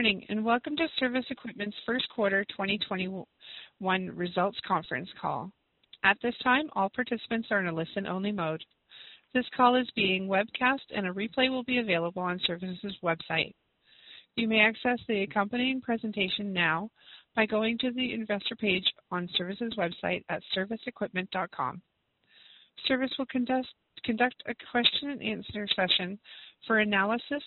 Morning, and welcome to Cervus Equipment's first quarter 2021 results conference call. At this time, all participants are in a listen-only mode. This call is being webcast, and a replay will be available on Cervus's website. You may access the accompanying presentation now by going to the investor page on Cervus's website at cervusequipment.com. Cervus will conduct a question and answer session for analysts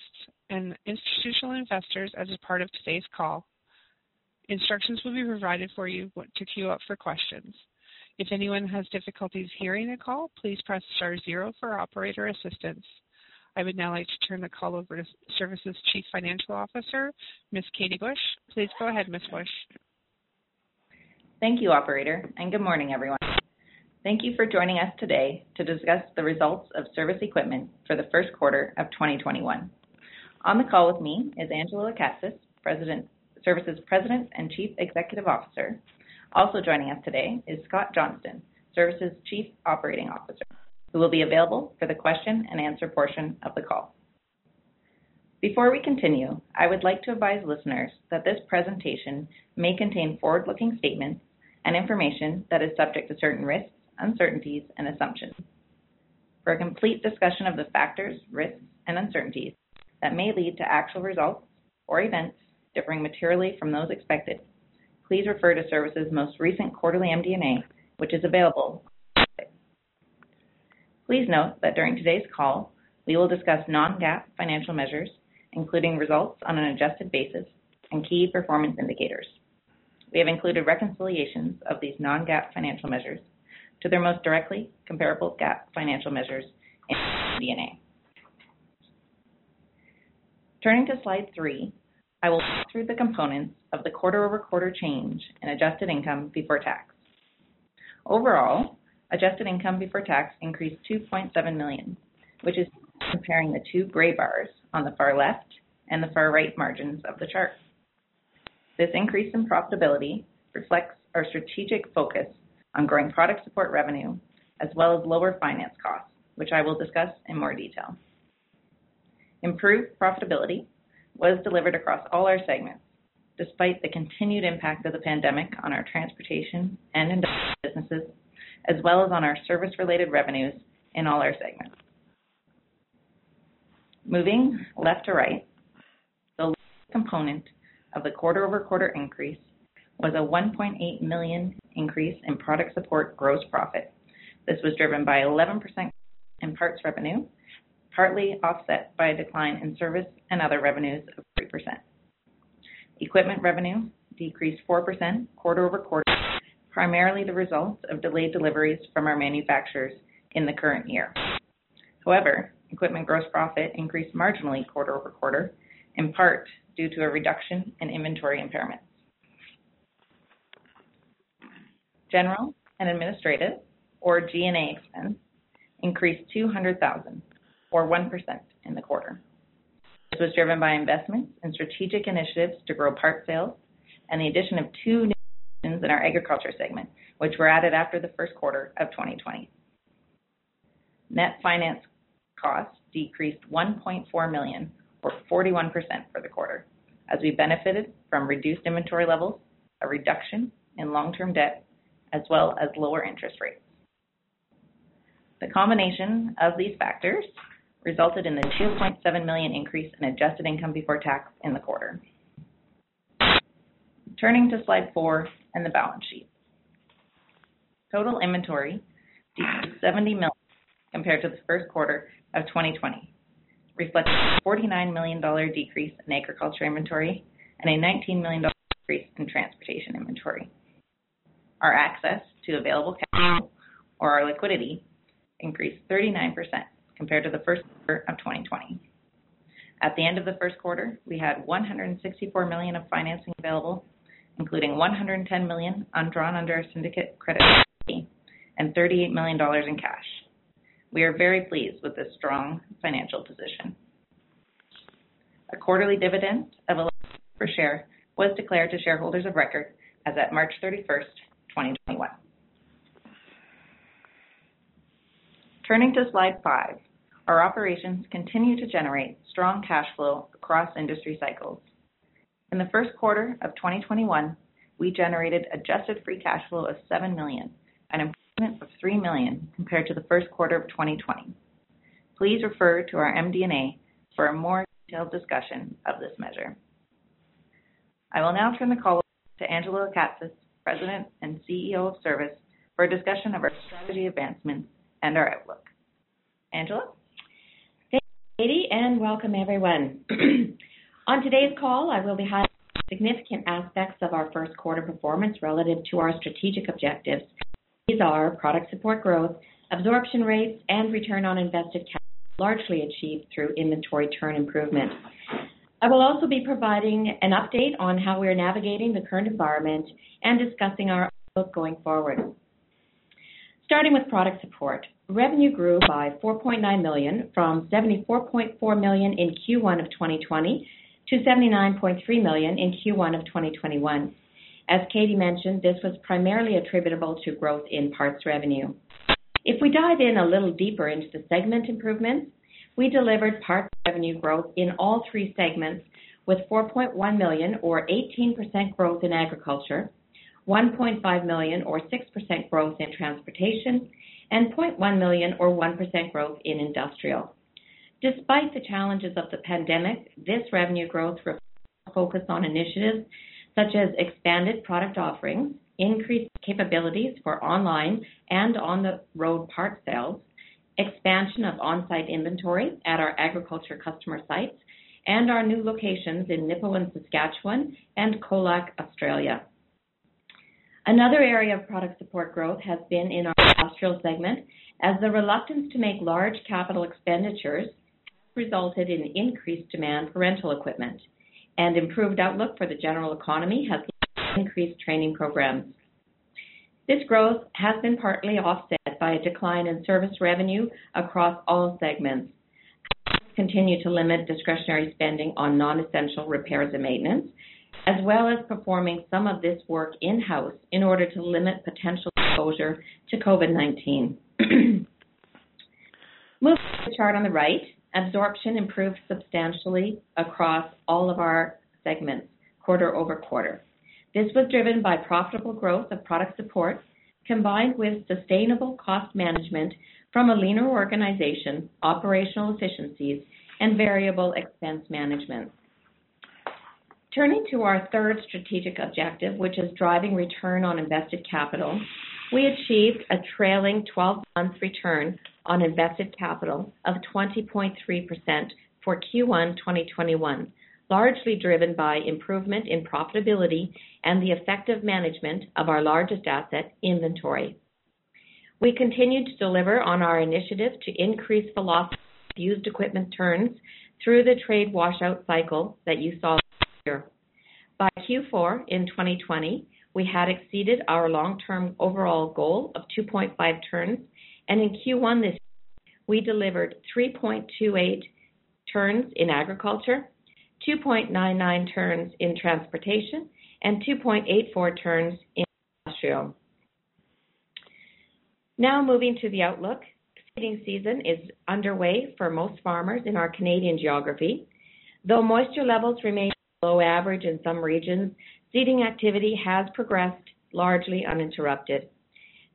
and institutional investors as a part of today's call. Instructions will be provided for you to queue up for questions. If anyone has difficulties hearing the call, please press star zero for operator assistance. I would now like to turn the call over to Cervus's Chief Financial Officer, Ms. Katie Bush. Please go ahead, Ms. Bush. Thank you, operator, and good morning, everyone. Thank you for joining us today to discuss the results of Cervus Equipment for the first quarter of 2021. On the call with me is Angela Lekatsas, Cervus's President and Chief Executive Officer. Also joining us today is Scott Johnston, Cervus's Chief Operating Officer, who will be available for the question and answer portion of the call. Before we continue, I would like to advise listeners that this presentation may contain forward-looking statements and information that is subject to certain risks, uncertainties, and assumptions. For a complete discussion of the factors, risks, and uncertainties that may lead to actual results or events differing materially from those expected, please refer to Cervus's most recent quarterly MD&A, which is available. Please note that during today's call, we will discuss non-GAAP financial measures, including results on an adjusted basis and key performance indicators. We have included reconciliations of these non-GAAP financial measures to their most directly comparable GAAP financial measures in MD&A. Turning to slide three, I will walk through the components of the quarter-over-quarter change in adjusted income before tax. Overall, adjusted income before tax increased 2.7 million, which is comparing the two gray bars on the far left and the far right margins of the chart. This increase in profitability reflects our strategic focus on growing product support revenue, as well as lower finance costs, which I will discuss in more detail. Improved profitability was delivered across all our segments, despite the continued impact of the pandemic on our transportation and industrial businesses, as well as on our service-related revenues in all our segments. Moving left to right, the largest component of the quarter-over-quarter increase was a 1.8 million increase in product support gross profit. This was driven by 11% in parts revenue, partly offset by a decline in service and other revenues of 3%. Equipment revenue decreased 4% quarter-over-quarter, primarily the result of delayed deliveries from our manufacturers in the current year. However, equipment gross profit increased marginally quarter-over-quarter, in part due to a reduction in inventory impairments. General and administrative, or G&A expense, increased 200,000 or 1% in the quarter. This was driven by investments in strategic initiatives to grow part sales and the addition of two new in our agriculture segment, which were added after the first quarter of 2020. Net finance costs decreased 1.4 million or 41% for the quarter, as we benefited from reduced inventory levels, a reduction in long-term debt, as well as lower interest rates. The combination of these factors resulted in the 2.7 million increase in adjusted income before tax in the quarter. Turning to slide four and the balance sheet. Total inventory decreased 70 million compared to the first quarter of 2020, reflecting a 49 million dollar decrease in agriculture inventory and a 19 million dollar decrease in transportation inventory. Our access to available capital, or our liquidity, increased 39% compared to the first quarter of 2020. At the end of the first quarter, we had 164 million of financing available, including 110 million undrawn under our syndicate credit facility and 38 million dollars in cash. We are very pleased with this strong financial position. A quarterly dividend of 11 per share was declared to shareholders of record as at March 31st, 2021. Turning to slide five, our operations continue to generate strong cash flow across industry cycles. In the first quarter of 2021, we generated adjusted free cash flow of 7 million, an improvement of 3 million compared to the first quarter of 2020. Please refer to our MD&A for a more detailed discussion of this measure. I will now turn the call over to Angela Lekatsas, President and CEO of Cervus, for a discussion of our strategy advancements and our outlook. Angela? Thank you, Katie, and welcome everyone. On today's call, I will be highlighting significant aspects of our first quarter performance relative to our strategic objectives. These are product support growth, absorption rates, and return on invested capital, largely achieved through inventory turn improvement. I will also be providing an update on how we are navigating the current environment and discussing our outlook going forward. Starting with product support. Revenue grew by 4.9 million from 74.4 million in Q1 of 2020 to 79.3 million in Q1 of 2021. As Katie mentioned, this was primarily attributable to growth in parts revenue. If we dive in a little deeper into the segment improvements, we delivered parts revenue growth in all three segments with 4.1 million or 18% growth in agriculture, 1.5 million or 6% growth in transportation, and 0.1 million or 1% growth in industrial. Despite the challenges of the pandemic, this revenue growth reflects focus on initiatives such as expanded product offerings, increased capabilities for online and on-the-road part sales, expansion of on-site inventory at our agriculture customer sites, and our new locations in Nipawin, Saskatchewan, and Colac, Australia. Another area of product support growth has been in our industrial segment, as the reluctance to make large capital expenditures resulted in increased demand for rental equipment, and improved outlook for the general economy has increased training programs. This growth has been partly offset by a decline in service revenue across all segments. Continue to limit discretionary spending on non-essential repairs and maintenance, as well as performing some of this work in-house in order to limit potential exposure to COVID-19. Moving to the chart on the right, absorption improved substantially across all of our segments quarter-over-quarter. This was driven by profitable growth of product support, combined with sustainable cost management from a leaner organization, operational efficiencies, and variable expense management. Turning to our third strategic objective, which is driving return on invested capital, we achieved a trailing 12-month return on invested capital of 20.3% for Q1 2021, largely driven by improvement in profitability and the effective management of our largest asset, inventory. We continued to deliver on our initiative to increase velocity of used equipment turns through the trade washout cycle that you saw here. By Q4 in 2020, we had exceeded our long-term overall goal of 2.5 turns, and in Q1 this year, we delivered 3.28 turns in agriculture, 2.99 turns in transportation, and 2.84 turns in industrial. Now moving to the outlook. Seeding season is underway for most farmers in our Canadian geography. Though moisture levels remain below average in some regions, seeding activity has progressed largely uninterrupted.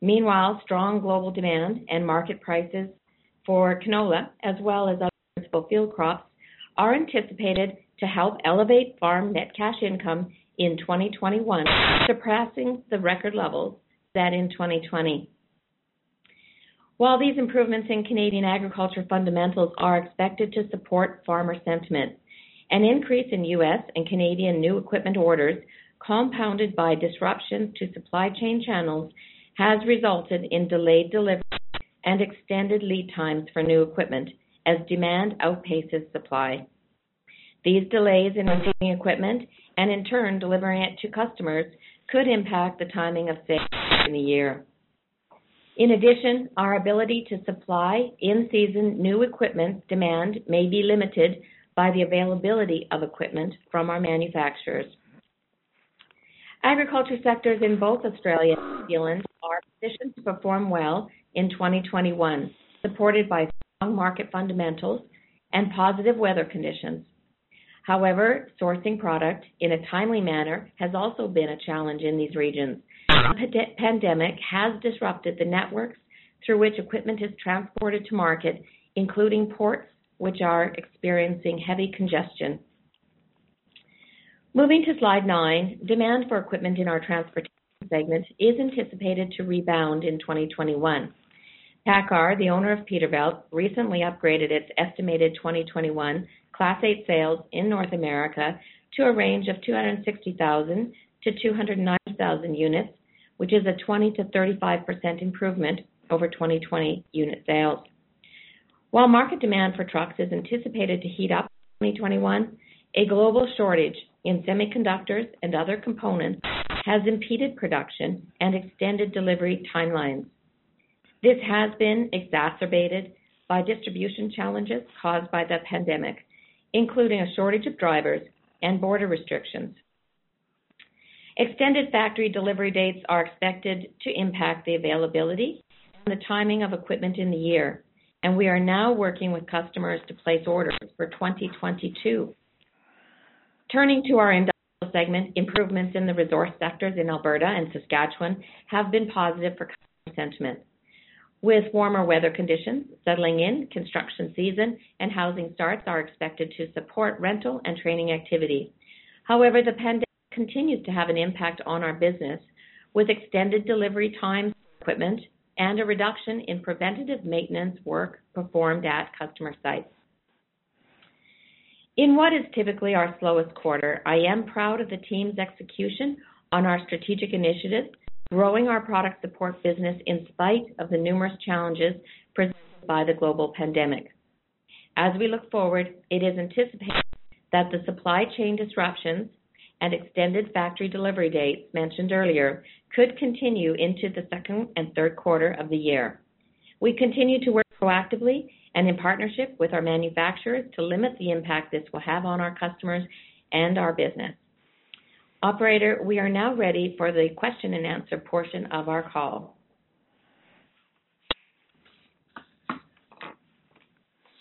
Meanwhile, strong global demand and market prices for canola, as well as other principal field crops, are anticipated to help elevate farm net cash income in 2021, surpassing the record levels set in 2020. While these improvements in Canadian agriculture fundamentals are expected to support farmer sentiment, an increase in U.S. and Canadian new equipment orders, compounded by disruptions to supply chain channels, has resulted in delayed delivery and extended lead times for new equipment as demand outpaces supply. These delays in receiving equipment and in turn delivering it to customers could impact the timing of sales in the year. In addition, our ability to supply in-season new equipment demand may be limited by the availability of equipment from our manufacturers. Agriculture sectors in both Australia and New Zealand are positioned to perform well in 2021, supported by strong market fundamentals and positive weather conditions. However, sourcing product in a timely manner has also been a challenge in these regions. The pandemic has disrupted the networks through which equipment is transported to market, including ports, which are experiencing heavy congestion. Moving to slide nine, demand for equipment in our transportation segment is anticipated to rebound in 2021. PACCAR, the owner of Peterbilt, recently upgraded its estimated 2021 Class 8 sales in North America to a range of 260,000 to 290,000 units, which is a 20 to 35% improvement over 2020 unit sales. While market demand for trucks is anticipated to heat up in 2021, a global shortage in semiconductors and other components has impeded production and extended delivery timelines. This has been exacerbated by distribution challenges caused by the pandemic, including a shortage of drivers and border restrictions. Extended factory delivery dates are expected to impact the availability and the timing of equipment in the year, and we are now working with customers to place orders for 2022. Turning to our industrial segment, improvements in the resource sectors in Alberta and Saskatchewan have been positive for customer sentiment. With warmer weather conditions settling in, construction season and housing starts are expected to support rental and training activity. However, the pandemic continues to have an impact on our business, with extended delivery times for equipment and a reduction in preventative maintenance work performed at customer sites. In what is typically our slowest quarter, I am proud of the team's execution on our strategic initiatives growing our product support business in spite of the numerous challenges presented by the global pandemic. As we look forward, it is anticipated that the supply chain disruptions and extended factory delivery dates mentioned earlier could continue into the second and third quarter of the year. We continue to work proactively and in partnership with our manufacturers to limit the impact this will have on our customers and our business. Operator, we are now ready for the question and answer portion of our call.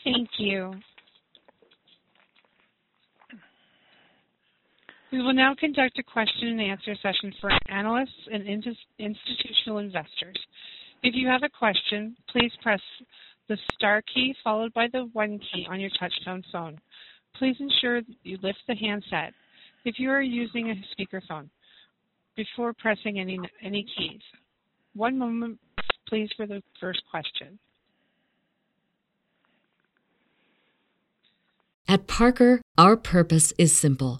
Thank you. We will now conduct a question and answer session for analysts and institutional investors. If you have a question, please press the star key followed by the one key on your touchtone phone. Please ensure you lift the handset if you are using a speakerphone before pressing any keys. One moment, please, for the first question. At Parker, our purpose is simple.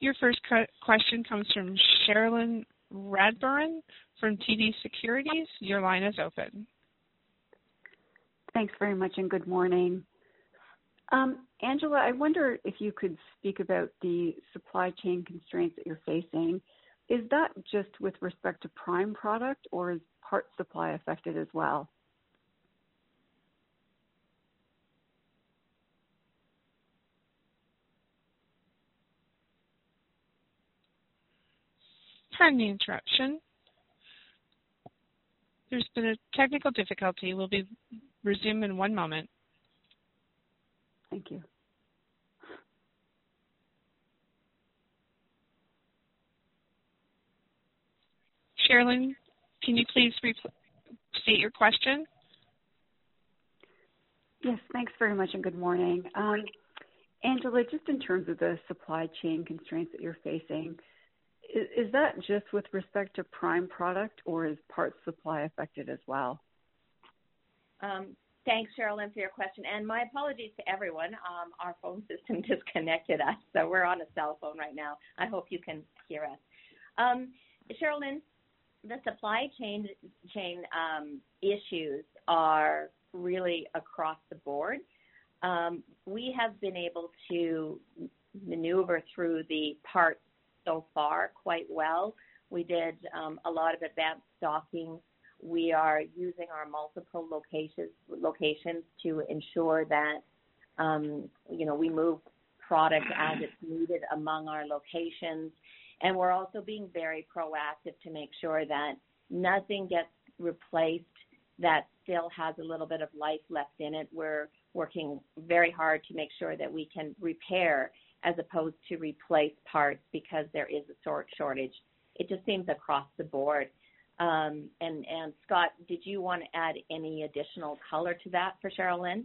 Your first question comes from Cherilyn Radbourne from TD Securities. Your line is open. Thanks very much, and good morning. Um, Angela, I wonder if you could speak about the supply chain constraints that you're facing. Is that just with respect to prime product, or is parts supply affected as well? Pardon the interruption. There's been a technical difficulty. We'll be resuming in one moment. Thank you. Cherilyn, can you please state your question? Yes, thanks very much, and good morning. Um, Angela, just in terms of the supply chain constraints that you're facing, is that just with respect to prime product, or is parts supply affected as well? Um, thanks, Cherilyn, for your question. And my apologies to everyone. Um, our phone system disconnected us, so we're on a cell phone right now. I hope you can hear us. Um, Cherilyn, the supply chain um, issues are really across the board. Um, we have been able to maneuver through the parts so far quite well. We did um, a lot of advanced stocking. We are using our multiple locations locations to ensure that um, you know we move product as it's needed among our locations, and we're also being very proactive to make sure that nothing gets replaced that still has a little bit of life left in it. We're working very hard to make sure that we can repair as opposed to replace parts because there is a sort shortage. It just seems across the board. Um, and, and Scott, did you want to add any additional color to that for Cherilyn?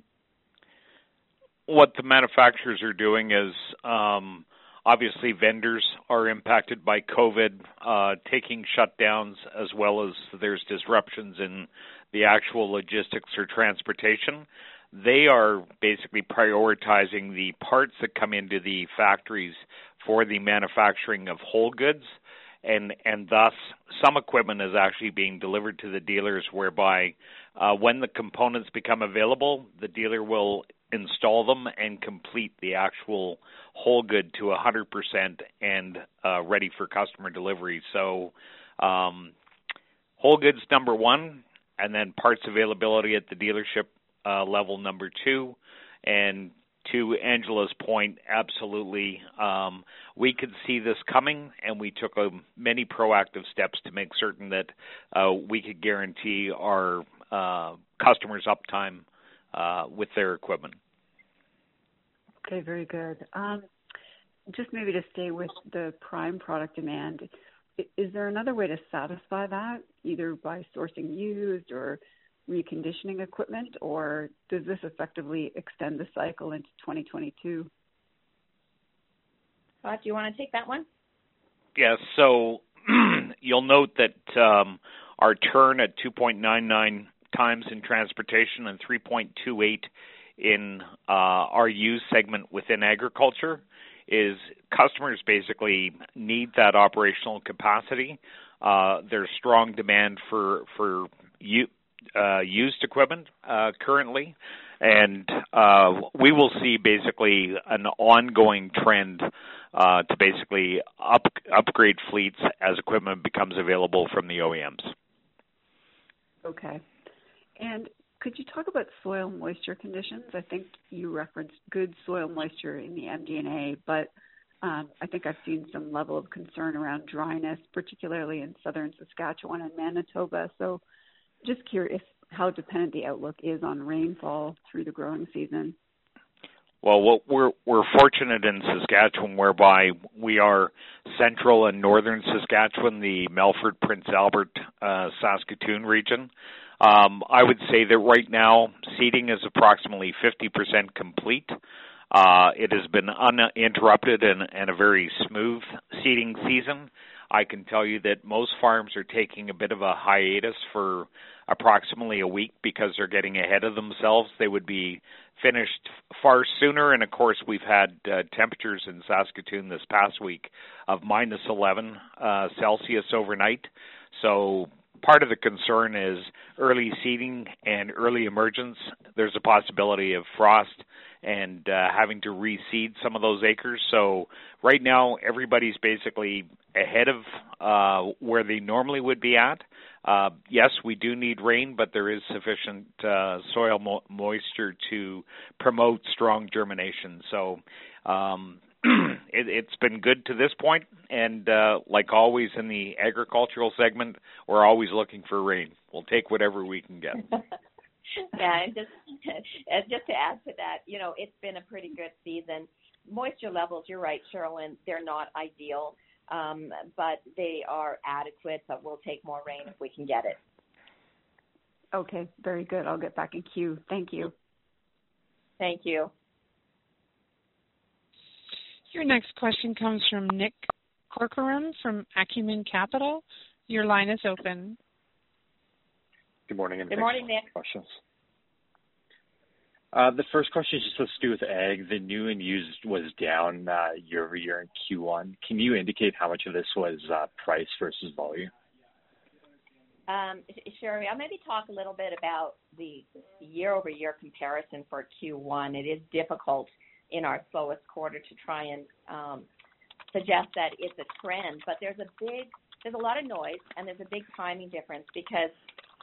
What the manufacturers are doing is um, obviously vendors are impacted by COVID, uh, taking shutdowns as well as there's disruptions in the actual logistics or transportation they are basically prioritizing the parts that come into the factories for the manufacturing of whole goods and and thus some equipment is actually being delivered to the dealers whereby uh, when the components become available the dealer will install them and complete the actual whole good to 100% and uh, ready for customer delivery. So um, whole goods number one and then parts availability at the dealership uh, level number two. And to Angela's point, absolutely, um, we could see this coming, and we took a, many proactive steps to make certain that uh, we could guarantee our uh, customers uptime uh, with their equipment. Okay, very good. Um, just maybe to stay with the prime product demand, is there another way to satisfy that, either by sourcing used or reconditioning equipment, or does this effectively extend the cycle into 2022? Scott, do you want to take that one? Yes. So you'll note that um, our turn at 2.99 times in transportation and 3.28 in uh, our use segment within agriculture is customers basically need that operational capacity. Uh, there's strong demand for for you, uh, used equipment uh, currently, and uh, we will see basically an ongoing trend uh, to basically up, upgrade fleets as equipment becomes available from the OEMs. Okay. And could you talk about soil moisture conditions? I think you referenced good soil moisture in the MD&A, but um, I think I've seen some level of concern around dryness, particularly in southern Saskatchewan and Manitoba. So just curious how dependent the outlook is on rainfall through the growing season. Well, what we're we're fortunate in Saskatchewan, whereby we are central and northern Saskatchewan, the Melfort, Prince Albert, uh, Saskatoon region. Um, I would say that right now seeding is approximately 50% complete. Uh, it has been uninterrupted and, and a very smooth seeding season. I can tell you that most farms are taking a bit of a hiatus for approximately a week because they're getting ahead of themselves. They would be finished far sooner. And of course, we've had uh, temperatures in Saskatoon this past week of minus 11 uh, Celsius overnight. So part of the concern is early seeding and early emergence. There's a possibility of frost and uh, having to reseed some of those acres. So right now, everybody's basically ahead of uh, where they normally would be at. Uh, yes, we do need rain, but there is sufficient uh, soil mo- moisture to promote strong germination. So um, it, it's been good to this point, and uh, like always in the agricultural segment, we're always looking for rain. We'll take whatever we can get. yeah, and just and just to add to that, you know, it's been a pretty good season. Moisture levels, you're right, Cheryl, they're not ideal um, but they are adequate. But we'll take more rain if we can get it. Okay, very good. I'll get back in queue. Thank you. Thank you. Your next question comes from Nick Corcoran from Acumen Capital. Your line is open. Good morning. Good morning, Nick. Questions. Uh, the first question is just to do with ag. The new and used was down uh, year-over-year in Q1. Can you indicate how much of this was uh, price versus volume? Um, sure. I'll maybe talk a little bit about the year-over-year comparison for Q1. It is difficult in our slowest quarter to try and um, suggest that it's a trend, but there's a big, there's a lot of noise and there's a big timing difference because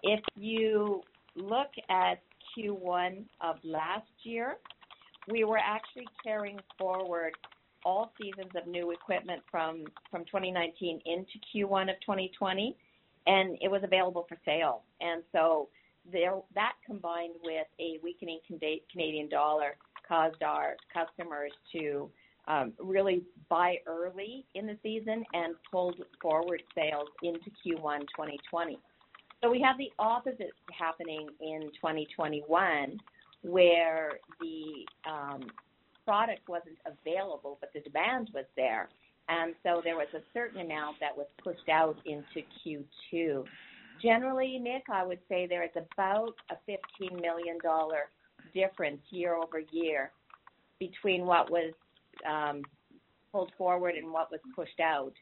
if you look at Q1 of last year, we were actually carrying forward all seasons of new equipment from, from 2019 into Q1 of 2020, and it was available for sale. And so that combined with a weakening Canadian dollar caused our customers to um, really buy early in the season and pulled forward sales into Q1 2020. So we have the opposite happening in 2021, where the um, product wasn't available, but the demand was there. And so there was a certain amount that was pushed out into Q2. Generally, Nick, I would say there is about a $15 million difference year over year between what was um, pulled forward and what was pushed out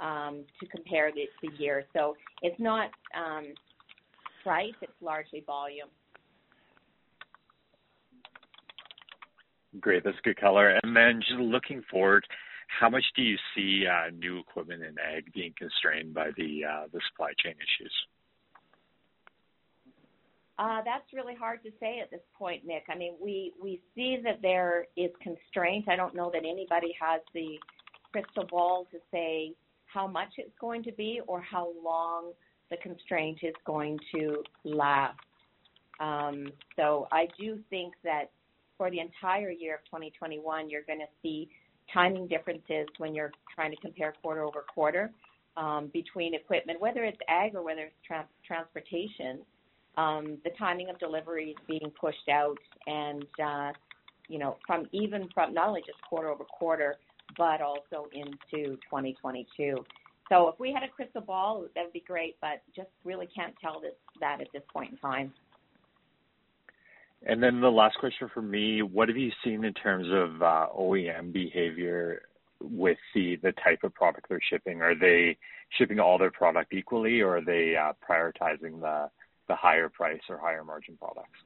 um, to compare the, the year. So it's not um, price, it's largely volume. Great. That's good color. And then just looking forward, how much do you see uh, new equipment in ag being constrained by the uh, the supply chain issues? Uh, that's really hard to say at this point, Nick. I mean, we we see that there is constraint. I don't know that anybody has the crystal ball to say how much it's going to be or how long the constraint is going to last. Um, so I do think that for the entire year of 2021, you're going to see timing differences when you're trying to compare quarter over quarter um, between equipment, whether it's ag or whether it's tra- transportation. Um, the timing of deliveries being pushed out, and uh, you know, from even from not only just quarter over quarter, but also into 2022. So if we had a crystal ball, that would be great, but just really can't tell this, that at this point in time. And then the last question for me, what have you seen in terms of uh, OEM behavior with the, the type of product they're shipping? Are they shipping all their product equally, or are they uh, prioritizing the, the higher price or higher margin products?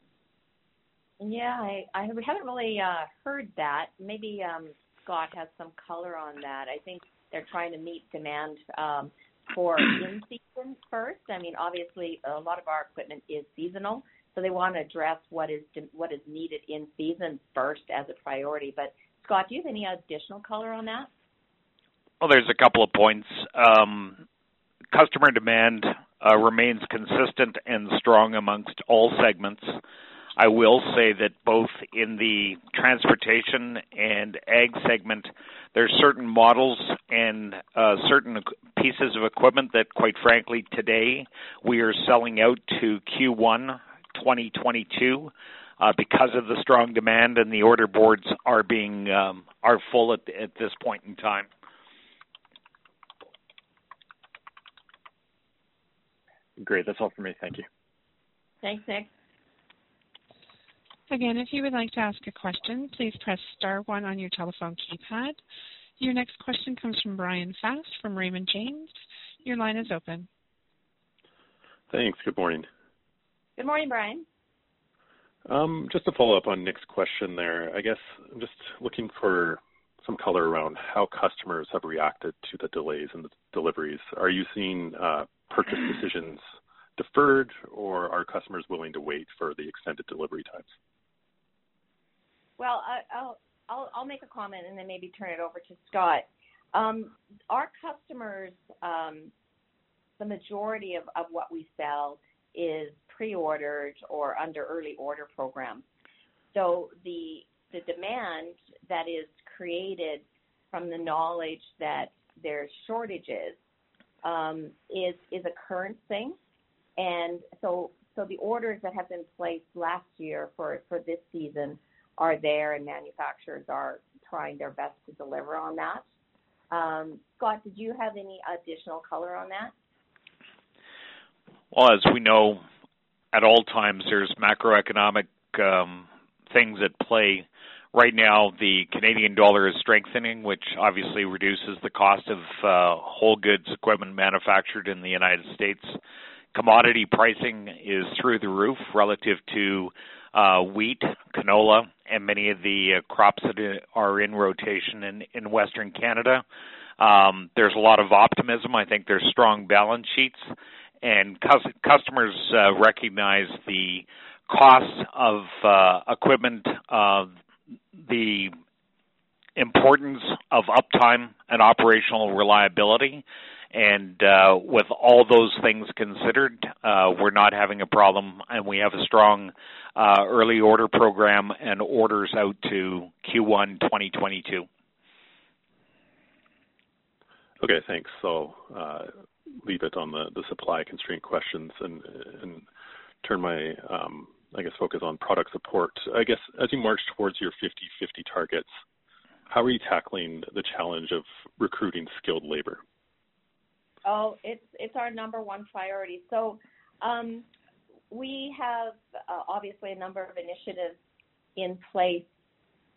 Yeah, I, I we haven't really uh, heard that. Maybe um, Scott has some color on that. I think they're trying to meet demand um, for in season first. I mean, obviously, a lot of our equipment is seasonal, so they want to address what is what is needed in season first as a priority. But Scott, do you have any additional color on that? Well, there's a couple of points. Um, customer demand uh, remains consistent and strong amongst all segments. I will say that both in the transportation and ag segment, there's certain models and uh, certain pieces of equipment that, quite frankly, today we are selling out to Q1 2022 uh, because of the strong demand, and the order boards are being um, are full at, at this point in time. Great. That's all for me. Thank you. Thanks, Nick. Again, if you would like to ask a question, please press star one on your telephone keypad. Your next question comes from Bryan Fast from Raymond James. Your line is open. Thanks. Good morning. Good morning, Bryan. Um, just to follow up on Nick's question there, I guess I'm just looking for some color around how customers have reacted to the delays in the deliveries. Are you seeing uh, purchase decisions deferred, or are customers willing to wait for the extended delivery times? Well, I'll, I'll, I'll make a comment and then maybe turn it over to Scott. Um, our customers, um, the majority of, of what we sell is pre-ordered or under early order programs. So the the demand that is created from the knowledge that there's shortages um, is is a current thing, and so so the orders that have been placed last year for for this season are there and manufacturers are trying their best to deliver on that. Um, Scott, did you have any additional color on that? Well, as we know, at all times there's macroeconomic um, things at play. Right now, the Canadian dollar is strengthening, which obviously reduces the cost of uh, whole goods equipment manufactured in the United States. Commodity pricing is through the roof relative to uh, wheat, canola, and many of the uh, crops that are in rotation in, in Western Canada. Um, there's a lot of optimism. I think there's strong balance sheets, and cus- customers uh, recognize the costs of uh, equipment, uh, the importance of uptime and operational reliability, and uh, with all those things considered, uh, we're not having a problem, and we have a strong uh, early order program and orders out to Q1 2022. Okay, thanks. So uh, leave it on the, the supply constraint questions and, and turn my, um, I guess, focus on product support. I guess as you march towards your 50-50 targets, how are you tackling the challenge of recruiting skilled labor? Oh, it's it's our number one priority. So um, we have uh, obviously a number of initiatives in place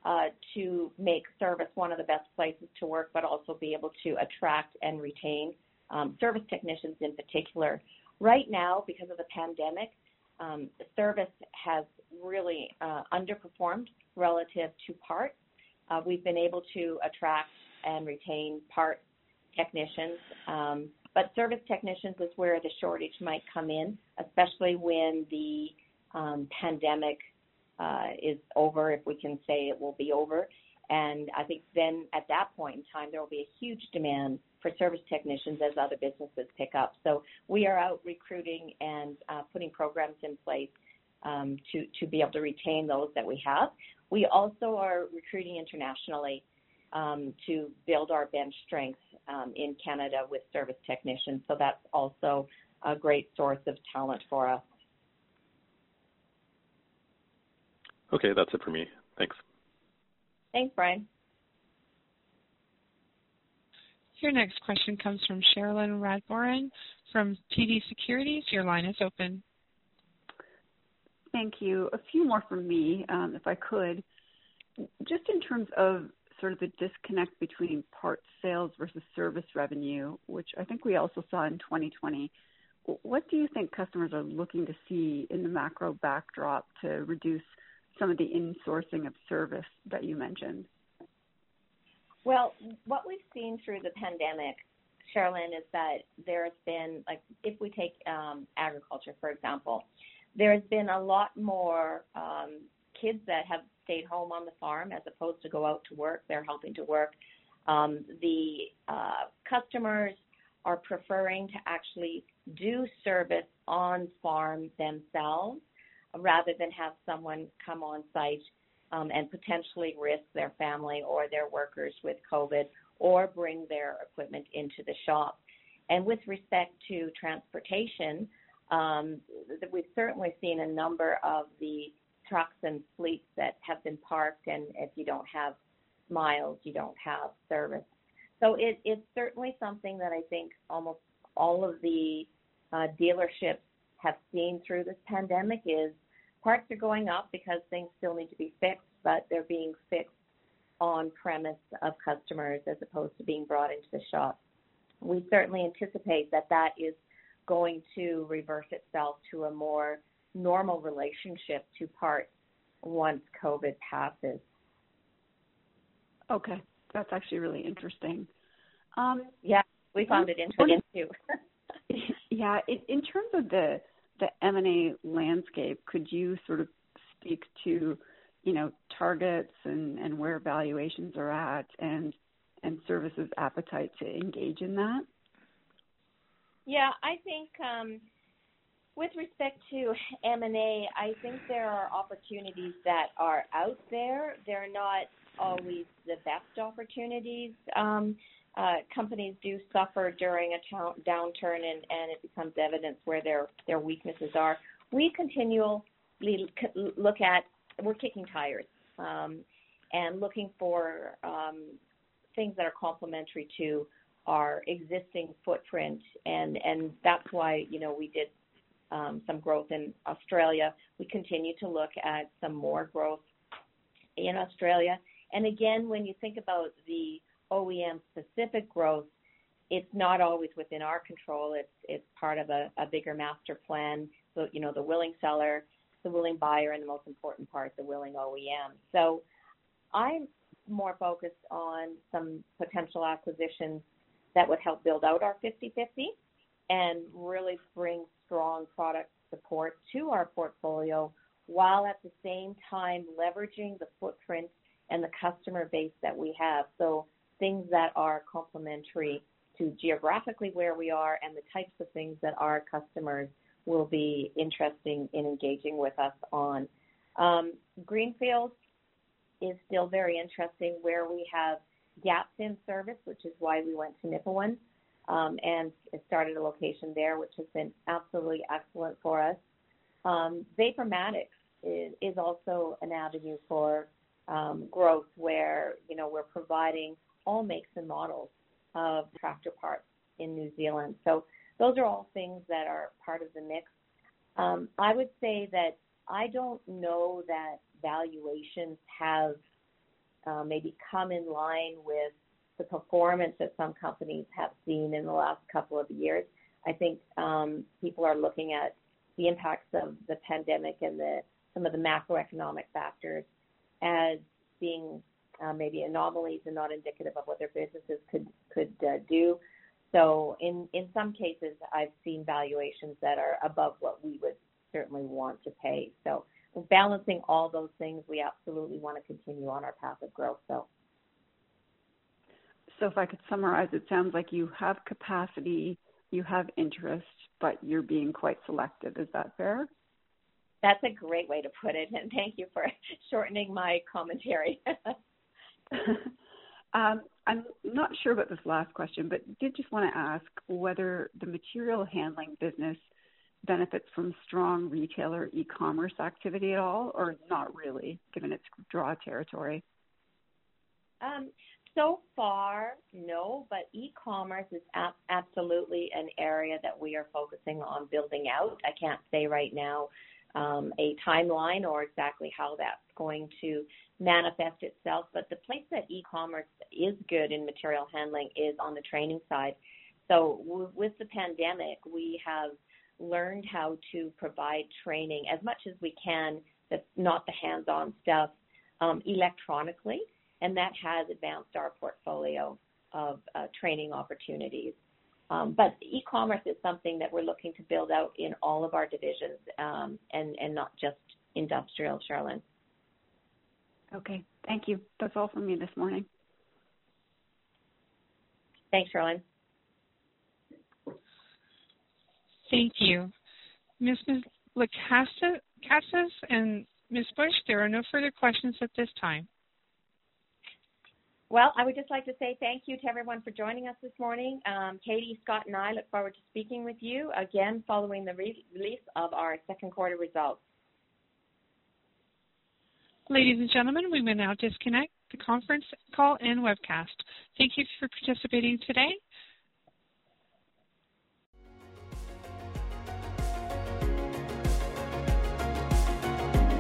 uh, to make service one of the best places to work, but also be able to attract and retain um, service technicians in particular. Right now, because of the pandemic, um, service has really uh, underperformed relative to parts. Uh, we've been able to attract and retain parts technicians. Um, but service technicians is where the shortage might come in, especially when the um, pandemic uh, is over, if we can say it will be over. And I think then at that point in time, there will be a huge demand for service technicians as other businesses pick up. So we are out recruiting and uh, putting programs in place um, to, to be able to retain those that we have. We also are recruiting internationally um, to build our bench strength um, in Canada with service technicians. So that's also a great source of talent for us. Okay, that's it for me. Thanks. Thanks, Bryan. Your next question comes from Cherilyn Radbourne from TD Securities. Your line is open. Thank you. A few more from me, um, if I could. Just in terms of sort of the disconnect between parts sales versus service revenue, which I think we also saw in 2020. What do you think customers are looking to see in the macro backdrop to reduce some of the insourcing of service that you mentioned? Well, what we've seen through the pandemic, Cherilyn, is that there's been, like, if we take um, agriculture, for example, there's been a lot more um, kids that have stayed home on the farm as opposed to go out to work. They're helping to work. Um, the uh, customers are preferring to actually do service on farm themselves rather than have someone come on site um, and potentially risk their family or their workers with COVID or bring their equipment into the shop. And with respect to transportation, um, we've certainly seen a number of the trucks and fleets that have been parked, and if you don't have miles, you don't have service. So it, it's certainly something that I think almost all of the uh, dealerships have seen through this pandemic is parts are going up because things still need to be fixed, but they're being fixed on premise of customers as opposed to being brought into the shop. We certainly anticipate that that is going to reverse itself to a more normal relationship to parts once COVID passes. Okay, that's actually really interesting. Um, yeah, we found it interesting too. yeah, in, in terms of the the M and A landscape, could you sort of speak to, you know, targets and and where valuations are at, and and Cervus's appetite to engage in that? Yeah, I think um, with respect to M&A, I think there are opportunities that are out there. They're not always the best opportunities. Um, uh, companies do suffer during a downturn, and, it becomes evidence where their their weaknesses are. We continually look at we're kicking tires, um, and looking for um, things that are complementary to our existing footprint. And, and that's why, you know, we did um, some growth in Australia. We continue to look at some more growth in Australia. And again, when you think about the OEM specific growth, it's not always within our control. It's it's part of a, a bigger master plan. So you know, the willing seller, the willing buyer, and the most important part, the willing OEM. So I'm more focused on some potential acquisitions that would help build out our 50-50 and really bring strong product support to our portfolio while at the same time leveraging the footprint and the customer base that we have. So things that are complementary to geographically where we are and the types of things that our customers will be interesting in engaging with us on. Um, Greenfield is still very interesting where we have gaps in service, which is why we went to Nipawin um, and started a location there, which has been absolutely excellent for us. Um, Vapormatics is, is also an avenue for um, growth where you know we're providing all makes and models of tractor parts in New Zealand. So those are all things that are part of the mix. Um, I would say that I don't know that valuations have uh, maybe come in line with the performance that some companies have seen in the last couple of years. I think um, people are looking at the impacts of the pandemic and the some of the macroeconomic factors as being uh, maybe anomalies and not indicative of what their businesses could could uh, do. So in in some cases, I've seen valuations that are above what we would certainly want to pay. So balancing all those things, we absolutely want to continue on our path of growth. So. So if I could summarize, it sounds like you have capacity, you have interest, but you're being quite selective. Is that fair? That's a great way to put it, and thank you for shortening my commentary. um, I'm not sure about this last question, but did just want to ask whether the material handling business benefits from strong retailer e-commerce activity at all, or not really, given its draw territory? Um, so far, no, but e-commerce is absolutely an area that we are focusing on building out. I can't say right now um, a timeline or exactly how that's going to manifest itself. But the place that e-commerce is good in material handling is on the training side. So w- with the pandemic, we have learned how to provide training as much as we can that's not the hands-on stuff um, electronically, and that has advanced our portfolio of uh, training opportunities. Um, but e-commerce is something that we're looking to build out in all of our divisions um, and, and not just industrial, Cherilyn. Okay, thank you. That's all from me this morning. Thanks, Cherilyn. Thank you. Ms. Lekatsas and Ms. Bush, there are no further questions at this time. Well, I would just like to say thank you to everyone for joining us this morning. Um, Katie, Scott, and I look forward to speaking with you again following the re- release of our second quarter results. Ladies and gentlemen, we will now disconnect the conference call and webcast. Thank you for participating today.